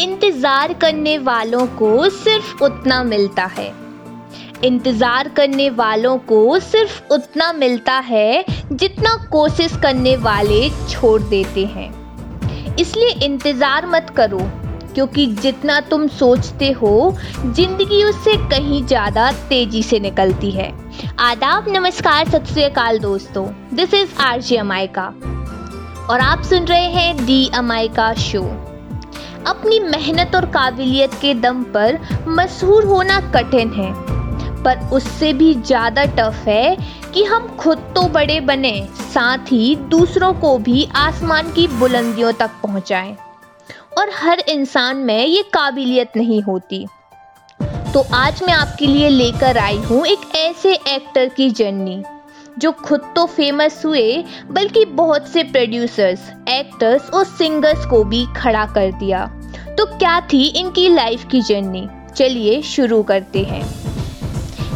इंतज़ार करने वालों को सिर्फ़ उतना मिलता है। इंतज़ार करने वालों को सिर्फ़ उतना मिलता है जितना कोशिश करने वाले छोड़ देते हैं। इसलिए इंतज़ार मत करो, क्योंकि जितना तुम सोचते हो, ज़िंदगी उससे कहीं ज़्यादा तेज़ी से निकलती है। आदाब, नमस्कार, सत श्रीकाल दोस्तों। दिस इज़ आर जी अमायका और आप सुन रहे हैं दी अमायका शो अपनी मेहनत और काबिलियत के दम पर मशहूर होना कठिन है। पर उससे भी ज़्यादा टफ है कि हम खुद तो बड़े बने, साथ ही दूसरों को भी आसमान की बुलंदियों तक पहुंचाएँ। और हर इंसान में ये काबिलियत नहीं होती। तो आज मैं आपके लिए लेकर आई हूँ एक ऐसे एक्टर की जर्नी। जो खुद तो फ़ेमस हुए, बल्कि बहुत से प्रोड्यूसर्स एक्टर्स और सिंगर्स को भी खड़ा कर दिया। तो क्या थी इनकी लाइफ की जर्नी चलिए शुरू करते हैं।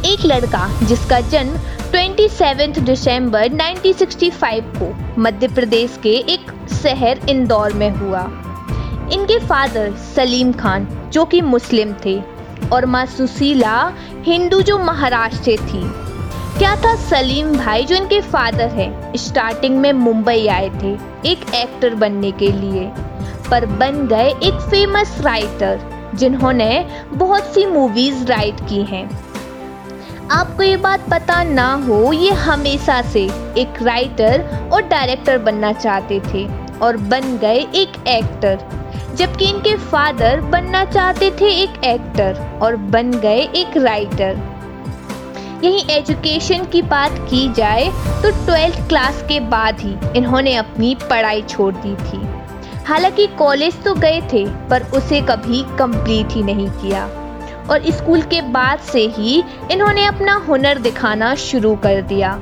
एक लड़का जिसका जन्म 27 दिसंबर 1965 को मध्य प्रदेश के एक शहर इंदौर में हुआ। इनके फादर सलीम खान, जो कि मुस्लिम थे, और माँ सुशीला, हिंदू जो महाराष्ट्र थी। क्या था सलीम भाई जो इनके फादर हैं? स्टार्टिंग में मुंबई आए थे, एक एक्टर बनने के लिए। पर बन गए एक फ़ेमस राइटर जिन्होंने बहुत सी मूवीज़ राइट की हैं। आपको ये बात पता ना हो, ये हमेशा से एक राइटर और डायरेक्टर बनना चाहते थे और बन गए एक एक्टर जबकि इनके फादर बनना चाहते थे एक एक्टर और बन गए एक राइटर यही एजुकेशन की बात की जाए तो ट्वेल्थ क्लास के बाद ही इन्होंने अपनी पढ़ाई छोड़ दी थी। हालाँकि कॉलेज तो गए थे, पर उसे कभी कंप्लीट ही नहीं किया। और स्कूल के बाद से ही इन्होंने अपना हुनर दिखाना शुरू कर दिया।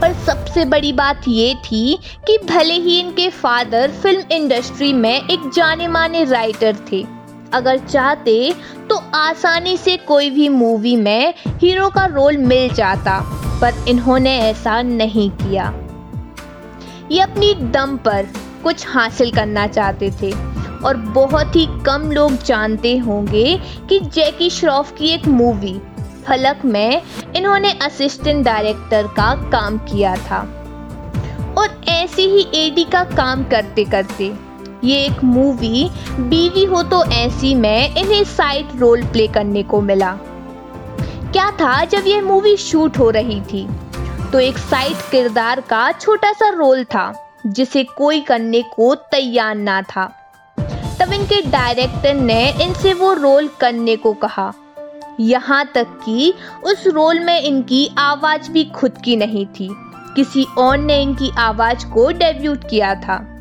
पर सबसे बड़ी बात ये थी कि भले ही इनके फादर फ़िल्म इंडस्ट्री में एक जाने माने राइटर थे, अगर चाहते आसानी से कोई भी मूवी में हीरो का रोल मिल जाता, पर इन्होंने ऐसा नहीं किया। ये अपनी दम पर कुछ हासिल करना चाहते थे, और बहुत ही कम लोग जानते होंगे कि जैकी श्रॉफ की एक मूवी, फलक में इन्होंने असिस्टेंट डायरेक्टर का काम किया था। और ऐसे ही एडी का काम करते करते ये एक मूवी बीवी हो तो ऐसी में इन्हें साइड रोल प्ले करने को मिला। क्या था जब यह मूवी शूट हो रही थी? तो एक साइड किरदार का छोटा सा रोल था, जिसे कोई करने को तैयार ना था। तब इनके डायरेक्टर ने इनसे वो रोल करने को कहा। यहाँ तक कि उस रोल में इनकी आवाज़ भी खुद की नहीं थी। किसी और ने इनकी आवाज़ को डेब्यूट किया था।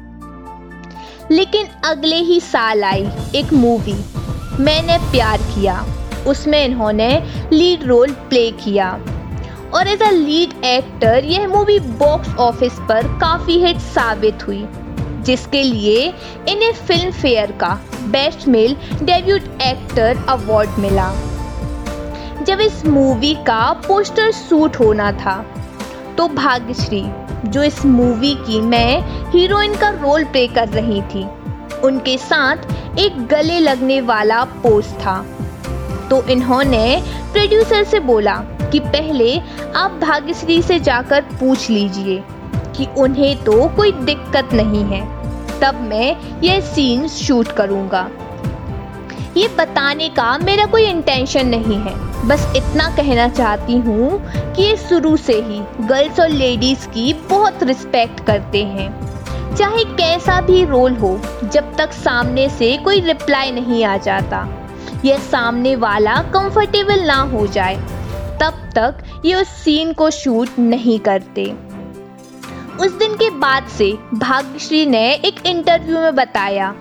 लेकिन अगले ही साल आई एक मूवी मैंने प्यार किया। उसमें इन्होंने लीड रोल प्ले किया। और एज अ लीड एक्टर यह मूवी बॉक्स ऑफ़िस पर काफ़ी हिट साबित हुई, जिसके लिए इन्हें फ़िल्म फेयर का best male debut actor award मिला। जब इस मूवी का पोस्टर शूट होना था तो भाग्यश्री जो इस मूवी की मैं हीरोइन का रोल प्ले कर रही थी। उनके साथ एक गले लगने वाला पोस्ट था। तो इन्होंने प्रोड्यूसर से बोला कि पहले आप भाग्यश्री से जाकर पूछ लीजिए कि उन्हें तो कोई दिक्कत नहीं है। तब मैं यह सीन शूट करूँगा। ये बताने का मेरा कोई इंटेंशन नहीं है। बस इतना कहना चाहती हूँ कि ये शुरू से ही गर्ल्स और लेडीज़ की बहुत रिस्पेक्ट करते हैं। चाहे कैसा भी रोल हो, जब तक सामने से कोई रिप्लाई नहीं आ जाता यह सामने वाला कंफर्टेबल ना हो जाए, तब तक ये उस सीन को शूट नहीं करते। उस दिन के बाद से भाग्यश्री ने एक इंटरव्यू में बताया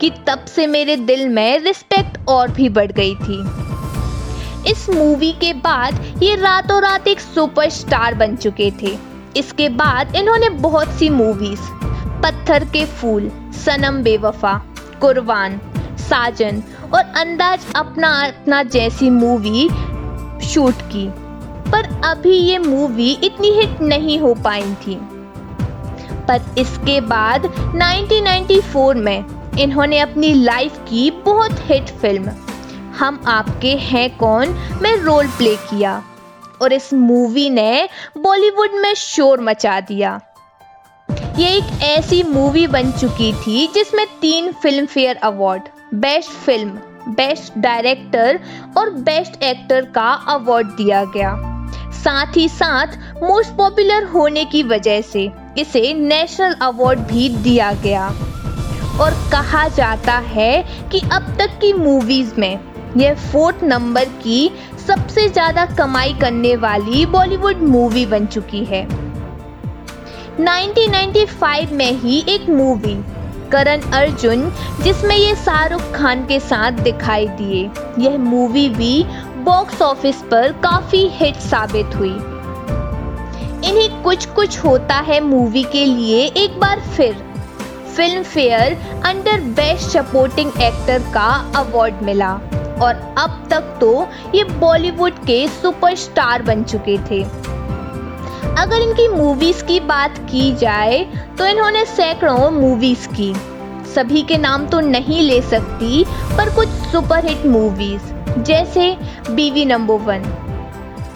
कि तब से मेरे दिल में रिस्पेक्ट और भी बढ़ गई थी। इस मूवी के बाद ये रातों रात एक सुपरस्टार बन चुके थे। इसके बाद इन्होंने बहुत सी मूवीज़ पत्थर के फूल, सनम बेवफा, कुर्बान, साजन और अंदाज अपना अपना जैसी मूवी शूट की। पर अभी ये मूवी इतनी हिट नहीं हो पाई थी। पर इसके बाद 1994 में इन्होंने अपनी लाइफ की बहुत हिट फ़िल्म हम आपके हैं कौन? में रोल प्ले किया। और इस मूवी ने बॉलीवुड में शोर मचा दिया। ये एक ऐसी मूवी बन चुकी थी जिसमें तीन Filmfare award best film best director और बेस्ट एक्टर का अवार्ड दिया गया। साथ ही साथ मोस्ट पॉपुलर होने की वजह से इसे नेशनल अवार्ड भी दिया गया। और कहा जाता है कि अब तक की मूवीज़ में यह फोर्थ नंबर की सबसे ज़्यादा कमाई करने वाली बॉलीवुड मूवी बन चुकी है। 1995 में ही एक मूवी करण अर्जुन, जिसमें ये शाहरुख खान के साथ दिखाई दिए। यह मूवी भी बॉक्स ऑफ़िस पर काफ़ी हिट साबित हुई। इन्हें कुछ कुछ होता है मूवी के लिए एक बार फिर। Filmfare under best supporting actor का अवार्ड मिला। और अब तक तो ये बॉलीवुड के सुपरस्टार बन चुके थे। अगर इनकी मूवीज़ की बात की जाए तो इन्होंने सैकड़ों मूवीज़ की। सभी के नाम तो नहीं ले सकती, पर कुछ सुपरहिट मूवीज़ जैसे बीवी नंबर वन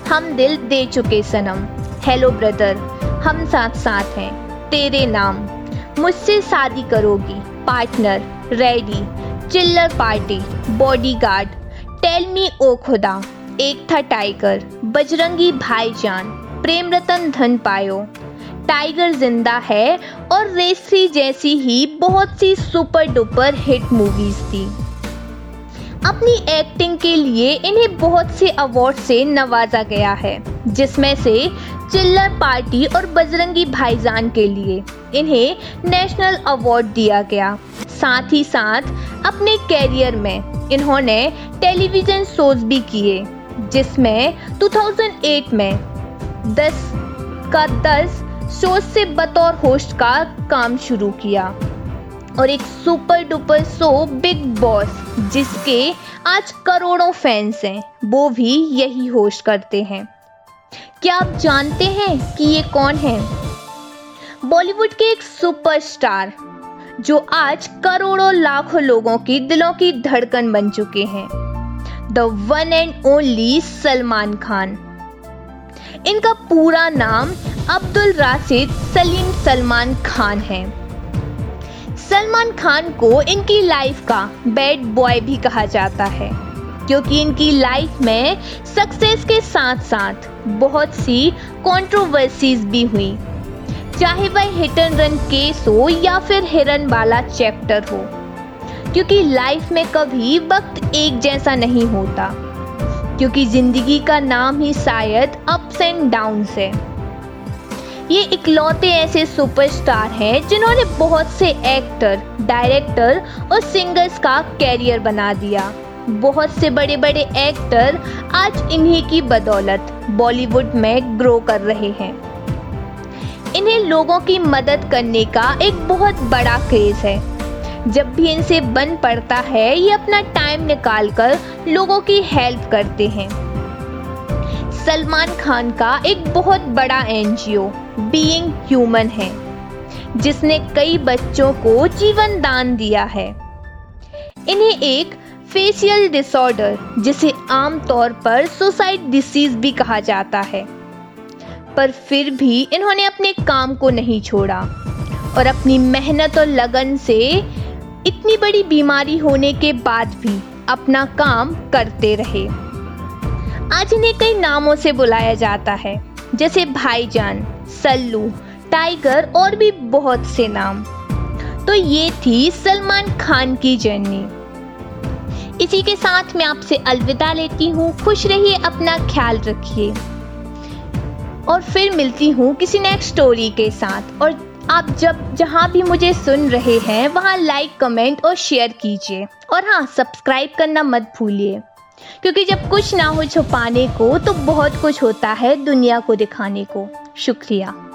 हम दिल दे चुके सनम। हेलो ब्रदर हम साथ साथ हैं। तेरे नाम। मुझसे शादी करोगी। Partner, ready. Chillar party, bodyguard. Tell me, ओ खुदा। एक था टाइगर, बजरंगी भाईजान। प्रेम रतन धन पायो। टाइगर ज़िंदा है और रेसी जैसी ही बहुत सी सुपर डुपर हिट मूवीज़ थी। अपनी एक्टिंग के लिए इन्हें बहुत से अवार्ड से नवाजा गया है, जिसमें से चिल्लर पार्टी और बजरंगी भाईजान के लिए इन्हें नेशनल अवार्ड दिया गया। साथ ही साथ अपने कैरियर में इन्होंने टेलीविज़न शोज़ भी किए, जिसमें 2008 में 10 का 10 शोज़ से बतौर होस्ट का काम शुरू किया। और एक super duper show big boss, जिसके आज करोड़ों फैंस हैं, वो भी यही होस्ट करते हैं। क्या आप जानते हैं कि ये कौन है? बॉलीवुड के एक सुपरस्टार जो आज करोड़ों लाखों लोगों की दिलों की धड़कन बन चुके हैं। The one and only Salman Khan. इनका पूरा नाम अब्दुल राशिद सलीम सलमान खान है। सलमान खान को इनकी लाइफ का बैड बॉय भी कहा जाता है, क्योंकि इनकी लाइफ में सक्सेस के साथ साथ बहुत सी कंट्रोवर्सीज भी हुई। चाहे वह हिट एंड रन केस हो या फिर हिरन वाला चैप्टर हो, क्योंकि लाइफ में कभी वक्त एक जैसा नहीं होता, क्योंकि ज़िंदगी का नाम ही शायद अप्स एंड डाउन है। ये इकलौते ऐसे सुपरस्टार हैं जिन्होंने बहुत से एक्टर डायरेक्टर और सिंगर्स का कैरियर बना दिया। बहुत से बड़े बड़े एक्टर आज इन्हीं की बदौलत बॉलीवुड में ग्रो कर रहे हैं। इन्हें लोगों की मदद करने का एक बहुत बड़ा क्रेज है। जब भी इनसे बन पड़ता है, ये अपना टाइम निकाल कर लोगों की हेल्प करते हैं। सलमान खान का एक बहुत बड़ा एनजीओ बीइंग ह्यूमन है, जिसने कई बच्चों को जीवन दान दिया है। इन्हें एक फेशियल डिसऑर्डर जिसे आमतौर पर सुसाइड डिसीज भी कहा जाता है। पर फिर भी इन्होंने अपने काम को नहीं छोड़ा और अपनी मेहनत और लगन से इतनी बड़ी बीमारी होने के बाद भी अपना काम करते रहे। आज इन्हें कई नामों से बुलाया जाता है, जैसे भाईजान, सल्लू, टाइगर और भी बहुत से नाम। तो ये थी सलमान खान की जर्नी। इसी के साथ मैं आपसे अलविदा लेती हूँ, खुश रहिए, अपना ख्याल रखिए। और फिर मिलती हूँ किसी नेक्स्ट स्टोरी के साथ। और आप जब, जहाँ भी मुझे सुन रहे हैं, वहाँ लाइक कमेंट और शेयर कीजिए। और हाँ सब्सक्राइब करना मत भूलिए। क्योंकि जब कुछ ना हो छुपाने को तो बहुत कुछ होता है दुनिया को दिखाने को। शुक्रिया।